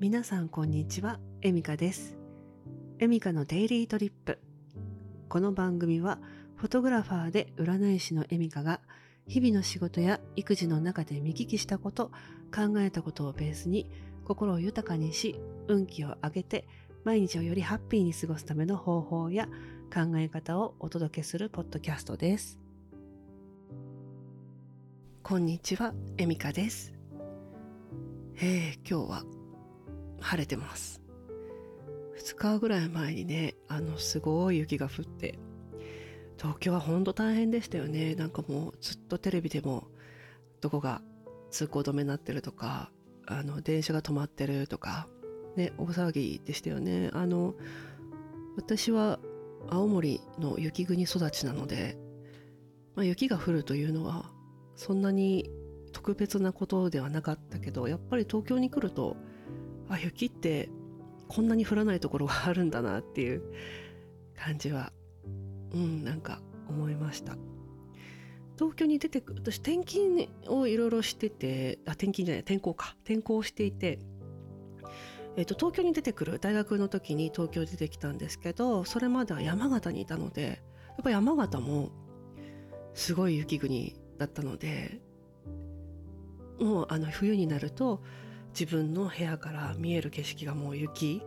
皆さんこんにちは、エミカです。エミカのデイリートリップ。この番組は、フォトグラファーで占い師のエミカが、日々の仕事や育児の中で見聞きしたこと、考えたことをベースに、心を豊かにし、運気を上げて、毎日をよりハッピーに過ごすための方法や考え方をお届けするポッドキャストです。こんにちは、エミカです。えー、今日は晴れてます。2日ぐらい前にね、あの、すごい雪が降って、東京はほんと大変でしたよね。なんかもうずっとテレビでも、どこが通行止めになってるとか、あの、電車が止まってるとか、ね、大騒ぎでしたよね。あの、私は青森の雪国育ちなので、まあ、雪が降るというのは、そんなに特別なことではなかったけど、やっぱり東京に来ると、あ、雪ってこんなに降らないところがあるんだなっていう感じは、うん、なんか思いました。東京に出てく、私転勤をいろいろしてて、あ、転勤じゃない、転校か。転校していて、えっ、と、東京に出てくる、大学の時に東京出てきたんですけど、それまでは山形にいたので、やっぱ山形もすごい雪国だったので、もうあの冬になると自分の部屋から見える景色がもう雪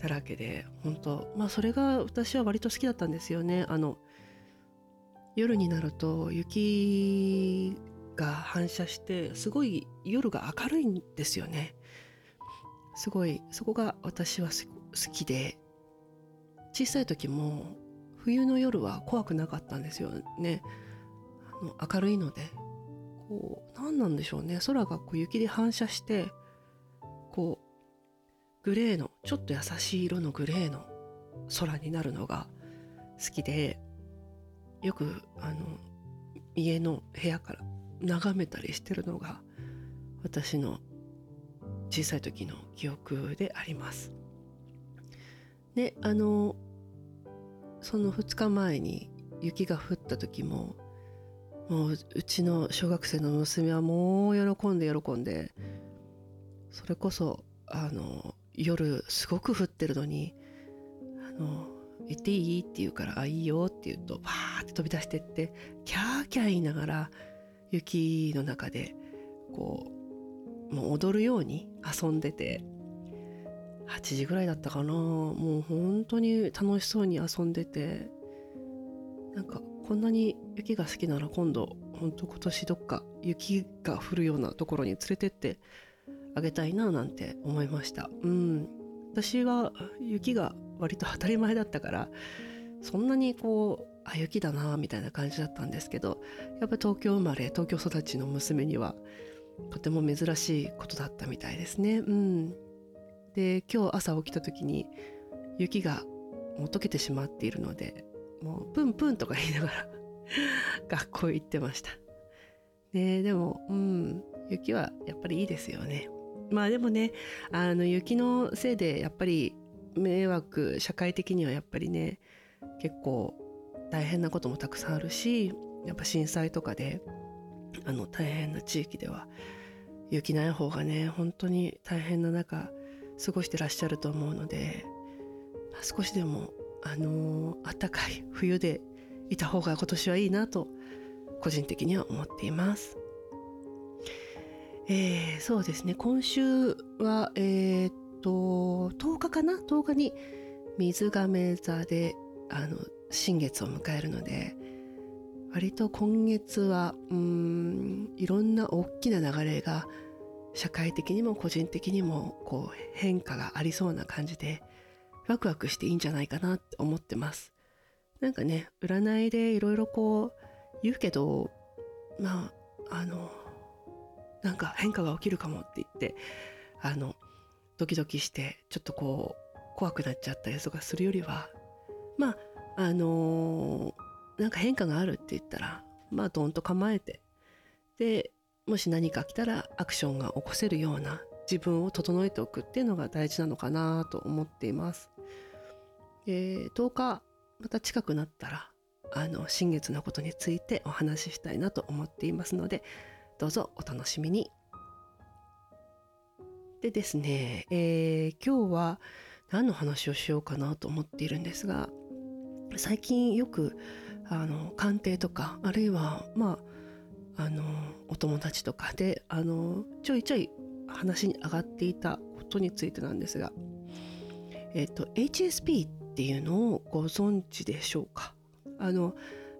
だらけで本当まあそれが私は割と好きだったんですよね。あの夜になると雪が反射してすごい夜が明るいんですよね。すごいそこが私は好きで小さい時も冬の夜は怖くなかったんですよね。あの明るいのでこう何なんでしょうね。空がこう雪で反射してこうグレーのちょっと優しい色のグレーの空になるのが好きでよくあの家の部屋から眺めたりしてるのが私の小さい時の記憶であります。であのその2日前に雪が降った時ももううちの小学生の娘はもう喜んで喜んでそれこそあの夜すごく降ってるのに「あの行っていい?」って言うから「あいいよ」って言うとバーって飛び出してってキャーキャー言いながら雪の中でこうもう踊るように遊んでて8時ぐらいだったかなもう本当に楽しそうに遊んでてなんかこんなに雪が好きなら今度本当今年どっか雪が降るようなところに連れてってあげたいななんて思いました。うん。私は雪が割と当たり前だったからそんなにこうあ雪だなみたいな感じだったんですけどやっぱ東京生まれ東京育ちの娘にはとても珍しいことだったみたいですね。うん。で今日朝起きた時に雪がもう溶けてしまっているのでもうプンプンとか言いながら 学校行ってました。ねでも、うん、雪はやっぱりいいですよね。まあでもね、あの雪のせいでやっぱり迷惑、社会的にはやっぱりね、結構大変なこともたくさんあるし、やっぱ震災とかで、あの大変な地域では雪ない方がね、本当に大変な中過ごしてらっしゃると思うので、まあ、少しでもあのー、暖かい冬でいた方が今年はいいなと個人的には思っています。えー、そうですね今週はえー、っと10日かな？10日に水亀座であの新月を迎えるので割と今月はうんいろんな大きな流れが社会的にも個人的にもこう変化がありそうな感じでワクワクしていいんじゃないかなって思ってます。なんかね、占いでいろいろこう言うけど、まあ、あの、なんか変化が起きるかもって言って、あの、ドキドキして、ちょっとこう、怖くなっちゃったりとかするよりは、まあ、あのなんか変化があるって言ったら、まあ、どんと構えて、で、もし何か来たらアクションが起こせるような自分を整えておくっていうのが大事なのかなと思っています。えー、10日また近くなったらあの新月のことについてお話ししたいなと思っていますのでどうぞお楽しみに。でですね、えー、今日は何の話をしようかなと思っているんですが最近よくあの鑑定とかあるいはまああのお友達とかであのちょいちょい話に上がっていたことについてなんですが、えっ、と HSP っていうのをご存知でしょうか？あの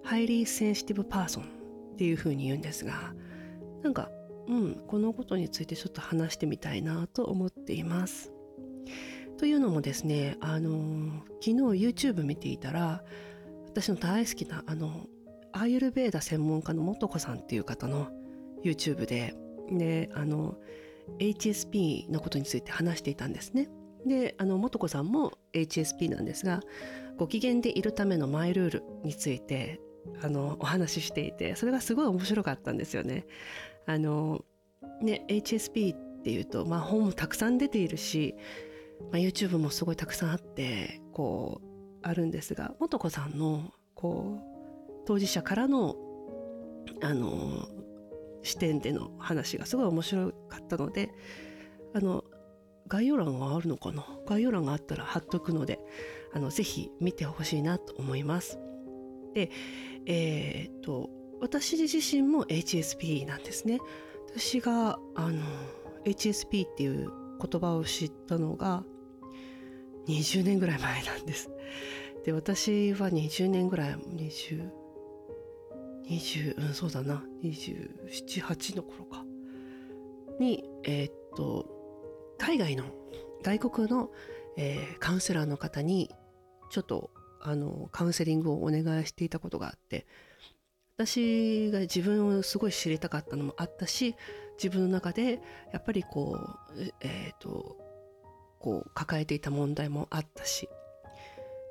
Highly Sensitive Person っていうふうに言うんですがなんかうんこのことについてちょっと話してみたいなと思っています。というのもですねあの昨日 YouTube 見ていたら私の大好きなあのアーユルベーダ専門家の素子さんっていう方の YouTube でであの HSP のことについて話していたんですね。であの素子さんも HSP なんですがご機嫌でいるためのマイルールについてあのお話ししていてそれがすごい面白かったんですよね。あのね HSP っていうと、まあ、本もたくさん出ているし、まあ、YouTube もすごいたくさんあってこうあるんですが素子さんのこう当事者からのあの視点での話がすごい面白かったのであの概要欄はあるのかな？概要欄があったら貼っとくのであのぜひ見てほしいなと思います。でえー、っと私自身も HSP なんですね。私があの HSP っていう言葉を知ったのが20年ぐらい前なんです。で私は20年ぐらい20 20うんそうだな278の頃かにえー、っと海外の外国の、えー、カウンセラーの方にちょっとあのカウンセリングをお願いしていたことがあって私が自分をすごい知りたかったのもあったし自分の中でやっぱりこうえっ、ー、とこう抱えていた問題もあったし。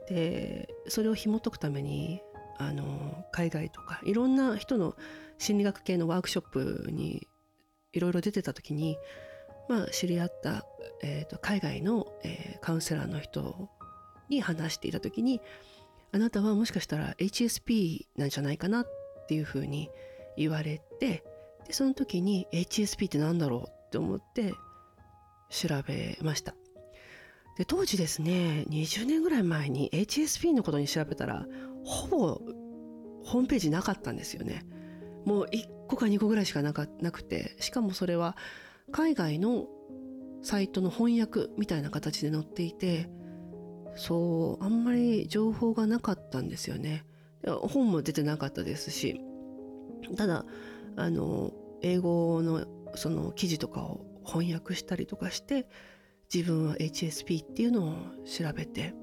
でそれを紐解くためにあの海外とかいろんな人の心理学系のワークショップにいろいろ出てた時に、まあ、知り合った、えーと、海外の、えー、カウンセラーの人に話していた時にあなたはもしかしたら HSP なんじゃないかなっっていうふうに言われてでその時に HSP って何だろうって思って調べました。で当時ですね20年ぐらい前に HSP のことに調べたらほぼホームページなかったんですよね。もう1個か2個ぐらいしかなかなくてしかもそれは海外のサイトの翻訳みたいな形で載っていてそうあんまり情報がなかったんですよね。本も出てなかったですしただあの英語のその記事とかを翻訳したりとかして自分は HSP っていうのを調べて、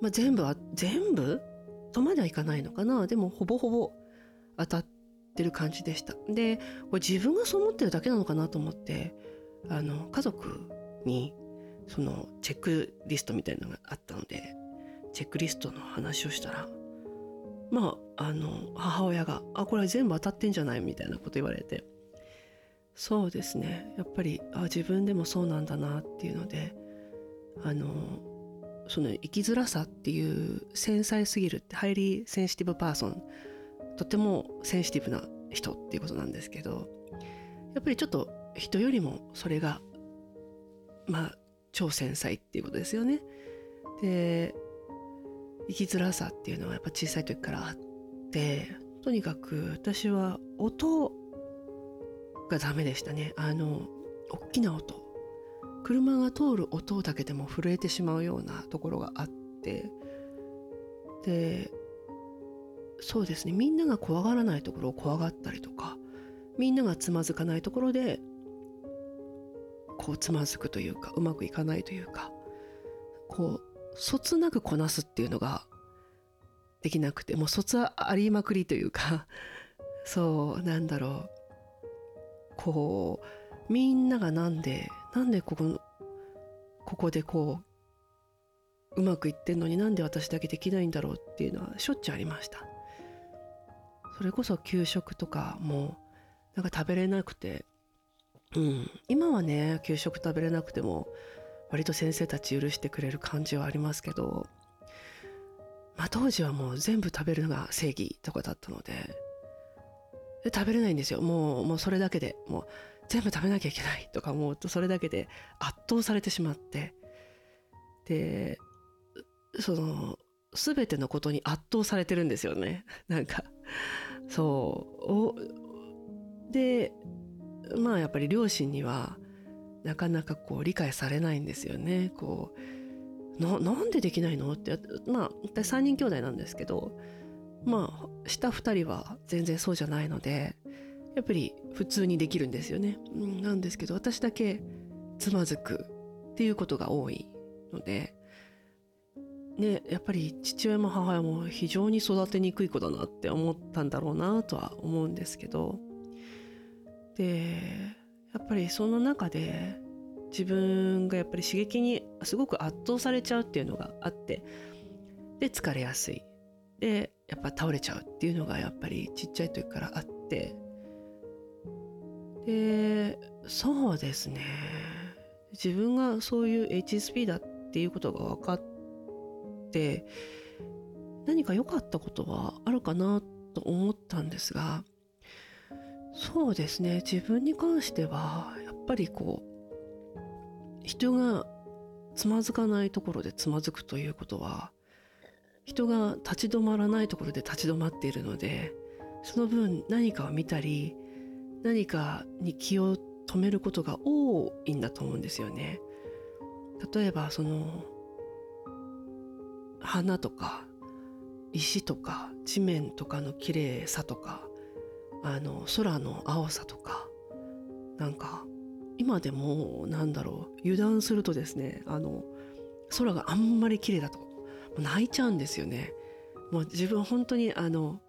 まあ、全部は全部とまではいかないのかな。でもほぼほぼ当たってる感じでした。でこれ自分がそう思ってるだけなのかなと思ってあの家族にそのチェックリストみたいなのがあったのでチェックリストの話をしたらまああの母親が「あこれ全部当たってんじゃない?」みたいなこと言われてそうですねやっぱりあ自分でもそうなんだなっていうのであのその生きづらさっていう繊細すぎるって Highly Sensitive Person とてもセンシティブな人っていうことなんですけどやっぱりちょっと人よりもそれがまあ超繊細っていうことですよね。で生きづらさっていうのはやっぱ小さい時からあってとにかく私は音がダメでしたね。あの大きな音。車が通る音だけでも震えてしまうようなところがあって。でそうですね。みんなが怖がらないところを怖がったりとかみんながつまずかないところでこうつまずくというかうまくいかないというかこうそつなくこなすっていうのができなくてもうそつありまくりというか そうなんだろう。こうみんながなんでなんでここここでこううまくいってんのになんで私だけできないんだろうっていうのはしょっちゅうありました。それこそ給食とかもなんか食べれなくてうん今はね給食食べれなくても割と先生たち許してくれる感じはありますけどまあ当時はもう全部食べるのが正義とかだったのでで食べれないんですよ。もうもうそれだけでもう全部食べなきゃいけないとか思うとそれだけで圧倒されてしまってでその全てのことに圧倒されてるんですよね。なんかそうでまあやっぱり両親にはなかなかこう理解されないんですよね。こうなんでできないの？ってまあ3人兄弟なんですけどまあ下2人は全然そうじゃないのでやっぱり普通にできるんですよね。なんですけど私だけつまずくっていうことが多いので、ね、やっぱり父親も母親も非常に育てにくい子だなって思ったんだろうなとは思うんですけど。でやっぱりその中で自分がやっぱり刺激にすごく圧倒されちゃうっていうのがあってで疲れやすい。でやっぱ倒れちゃうっていうのがやっぱりちっちゃい時からあって。でそうですね。自分がそういう HSP だっていうことが分かって何か良かったことはあるかなと思ったんですがそうですね自分に関してはやっぱりこう人がつまずかないところでつまずくということは人が立ち止まらないところで立ち止まっているのでその分何かを見たり何かに気を止めることが多いんだと思うんですよね。例えばその花とか石とか地面とかの綺麗さとかあの空の青さとかなんか今でもなんだろう油断するとですねあの空があんまり綺麗だと泣いちゃうんですよね。もう自分本当にあの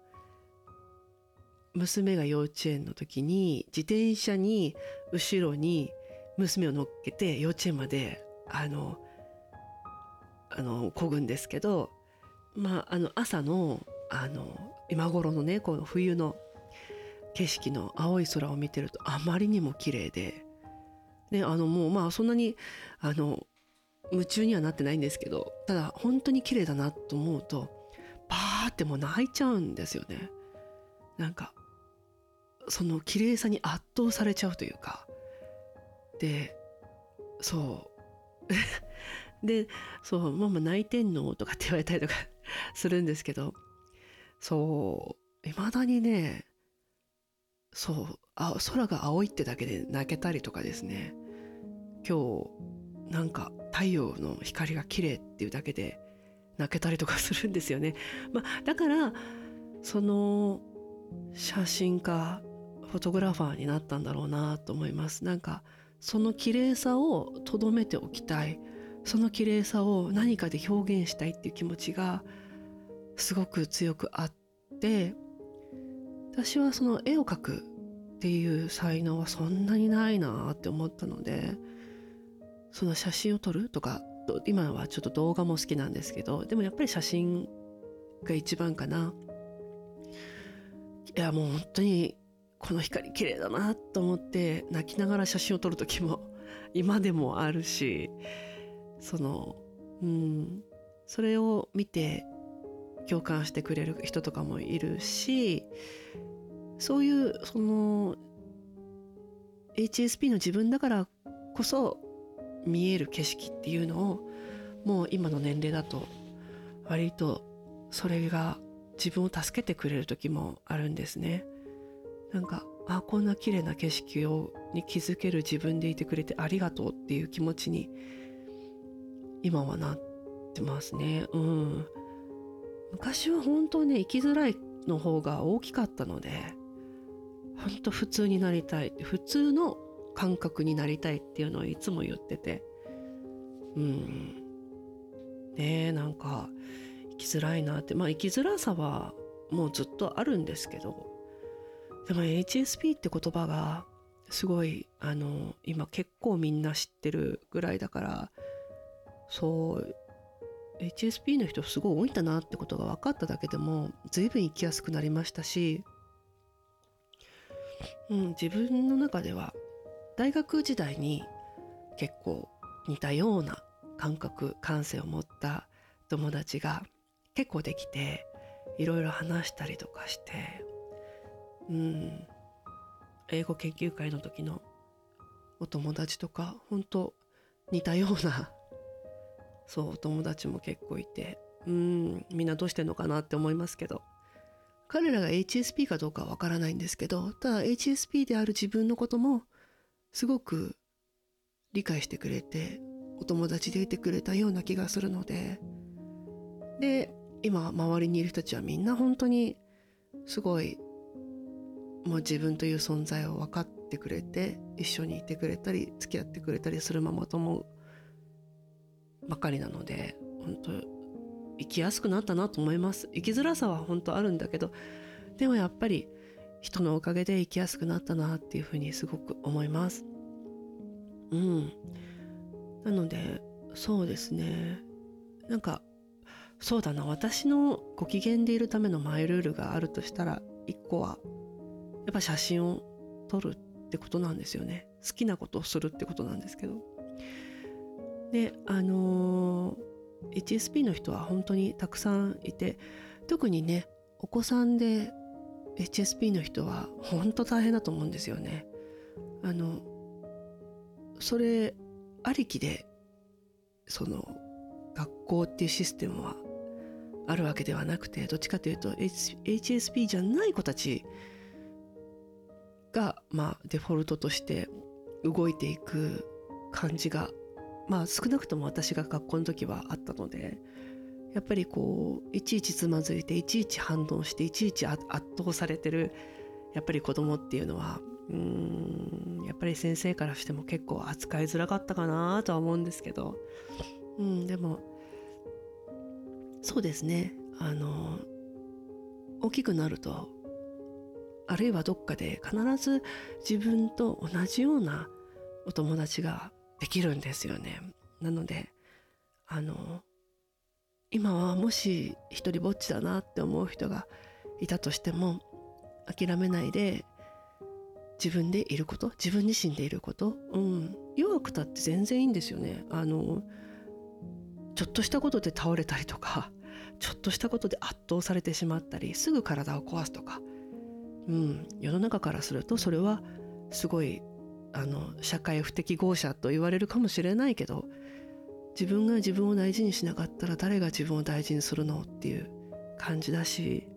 娘が幼稚園の時に自転車に後ろに娘を乗っけて幼稚園まであのあの漕ぐんですけどまああの朝のあの今頃のねこの冬の景色の青い空を見てるとあまりにも綺麗で。ねあのもうまあそんなにあの夢中にはなってないんですけどただ本当に綺麗だなと思うとパーってもう泣いちゃうんですよね。なんかその綺麗さに圧倒されちゃうというか。でそう。でそう「ママ泣いてんの?」とかって言われたりとか するんですけどそういまだにねそうあ空が青いってだけで泣けたりとかですね。今日なんか太陽の光が綺麗っていうだけで泣けたりとかするんですよね。まあ、だからその写真家フォトグラファーになったんだろうなと思います。なんかその綺麗さをとどめておきたい。その綺麗さを何かで表現したいっていう気持ちがすごく強くあって私はその絵を描くっていう才能はそんなにないなって思ったのでその写真を撮るとか今はちょっと動画も好きなんですけどでもやっぱり写真が一番かな。いやもう本当にこの光綺麗だなと思って泣きながら写真を撮る時も今でもあるしそのうんそれを見て共感してくれる人とかもいるしそういうその HSP の自分だからこそ見える景色っていうのをもう今の年齢だと割とそれが自分を助けてくれる時もあるんですね。なんかあこんな綺麗な景色をに気づける自分でいてくれてありがとうっていう気持ちに今はなってますねうん昔は本当ね生きづらいの方が大きかったので本当普通になりたい普通の感覚になりたいっていうのをいつも言ってて。うん。ねえなんか生きづらいなって。まあ生きづらさはもうずっとあるんですけど。でも HSP って言葉がすごいあの今結構みんな知ってるぐらいだからそう HSP の人すごい多いんだなってことが分かっただけでも随分生きやすくなりましたし、うん、自分の中では大学時代に結構似たような感覚感性を持った友達が結構できていろいろ話したりとかしてうん英語研究会の時のお友達とか本当似たようなそうお友達も結構いてうんみんなどうしてんのかなって思いますけど。彼らが HSP かどうかはわからないんですけどただ HSP である自分のこともすごく理解してくれてお友達でいてくれたような気がするので。で今周りにいる人たちはみんな本当にすごいもう自分という存在を分かってくれて一緒にいてくれたり付き合ってくれたりするママ友ばかりなので本当生きやすくなったなと思います。生きづらさは本当あるんだけどでもやっぱり人のおかげで生きやすくなったなっていうふうにすごく思います。うん。なのでそうですね。なんかそうだな。私のご機嫌でいるためのマイルールがあるとしたら一個はやっぱ写真を撮るってことなんですよね。好きなことをするってことなんですけど。であのー、HSP の人は本当にたくさんいて特にねお子さんで HSP の人は本当大変だと思うんですよね。あのそれありきでその学校っていうシステムはあるわけではなくてどっちかというと、HSP じゃない子たちが、まあ、デフォルトとして動いていく感じが、まあ、少なくとも私が学校の時はあったのでやっぱりこういちいちつまずいていちいち反応していちいち圧倒されてるやっぱり子供っていうのはうんやっぱり先生からしても結構扱いづらかったかなとは思うんですけど、うん、でもそうですね。あの大きくなるとあるいはどっかで必ず自分と同じようなお友達ができるんですよね。なのであの今はもし一人ぼっちだなって思う人がいたとしても諦めないで自分でいること自分自身でいること、うん、弱くたって全然いいんですよね。あのちょっとしたことで倒れたりとかちょっとしたことで圧倒されてしまったりすぐ体を壊すとか、うん、世の中からするとそれはすごいあの社会不適合者と言われるかもしれないけど自分が自分を大事にしなかったら誰が自分を大事にするのっていう感じだし、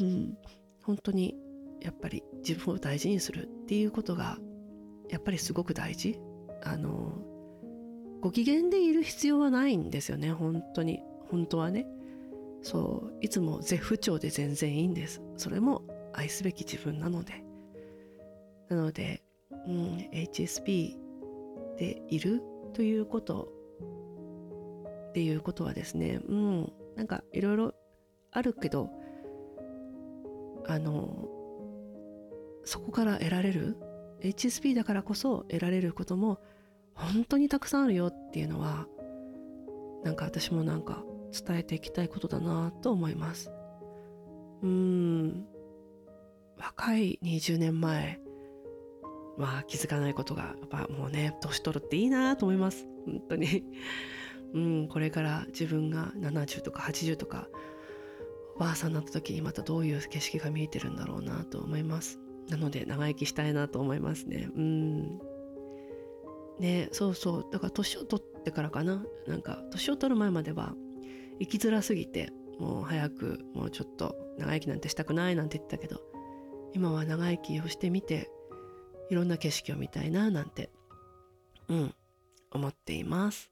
うん、本当にやっぱり自分を大事にするっていうことがやっぱりすごく大事。あのご機嫌でいる必要はないんですよね本当に。本当はね。そういつも絶不調で全然いいんです。それも愛すべき自分なので。なので、うん、HSP でいるということっていうことはですねうん。なんかいろいろあるけどあのそこから得られる HSP だからこそ得られることも本当にたくさんあるよっていうのはなんか私もなんか伝えていきたいことだなと思います。うん。若い20年前は気づかないことがやっぱもうね年取るっていいなと思います。本当に。うんこれから自分が70とか80とかおばあさんになった時にまたどういう景色が見えてるんだろうなと思います。なので長生きしたいなと思いますね。うん。ねそうそう。だから年を取ってからかな。なんか年を取る前までは生きづらすぎてもう早くもうちょっと長生きなんてしたくないなんて言ってたけど今は長生きをしてみていろんな景色を見たいななんてうん思っています。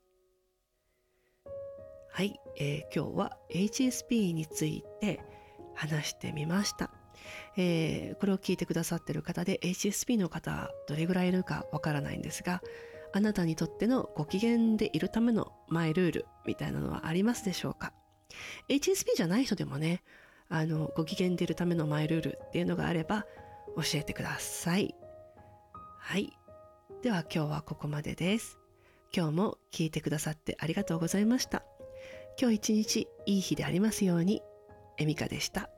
はい、えー、今日は HSP について話してみました、えー、これを聞いてくださってる方で HSP の方はどれぐらいいるかわからないんですがあなたにとってのご機嫌でいるためのマイルールみたいなのはありますでしょうか？HSP じゃない人でもねあのご機嫌でいるためのマイルールっていうのがあれば教えてください。はい。では今日はここまでです。今日も聞いてくださってありがとうございました。今日一日いい日でありますように。エミカでした。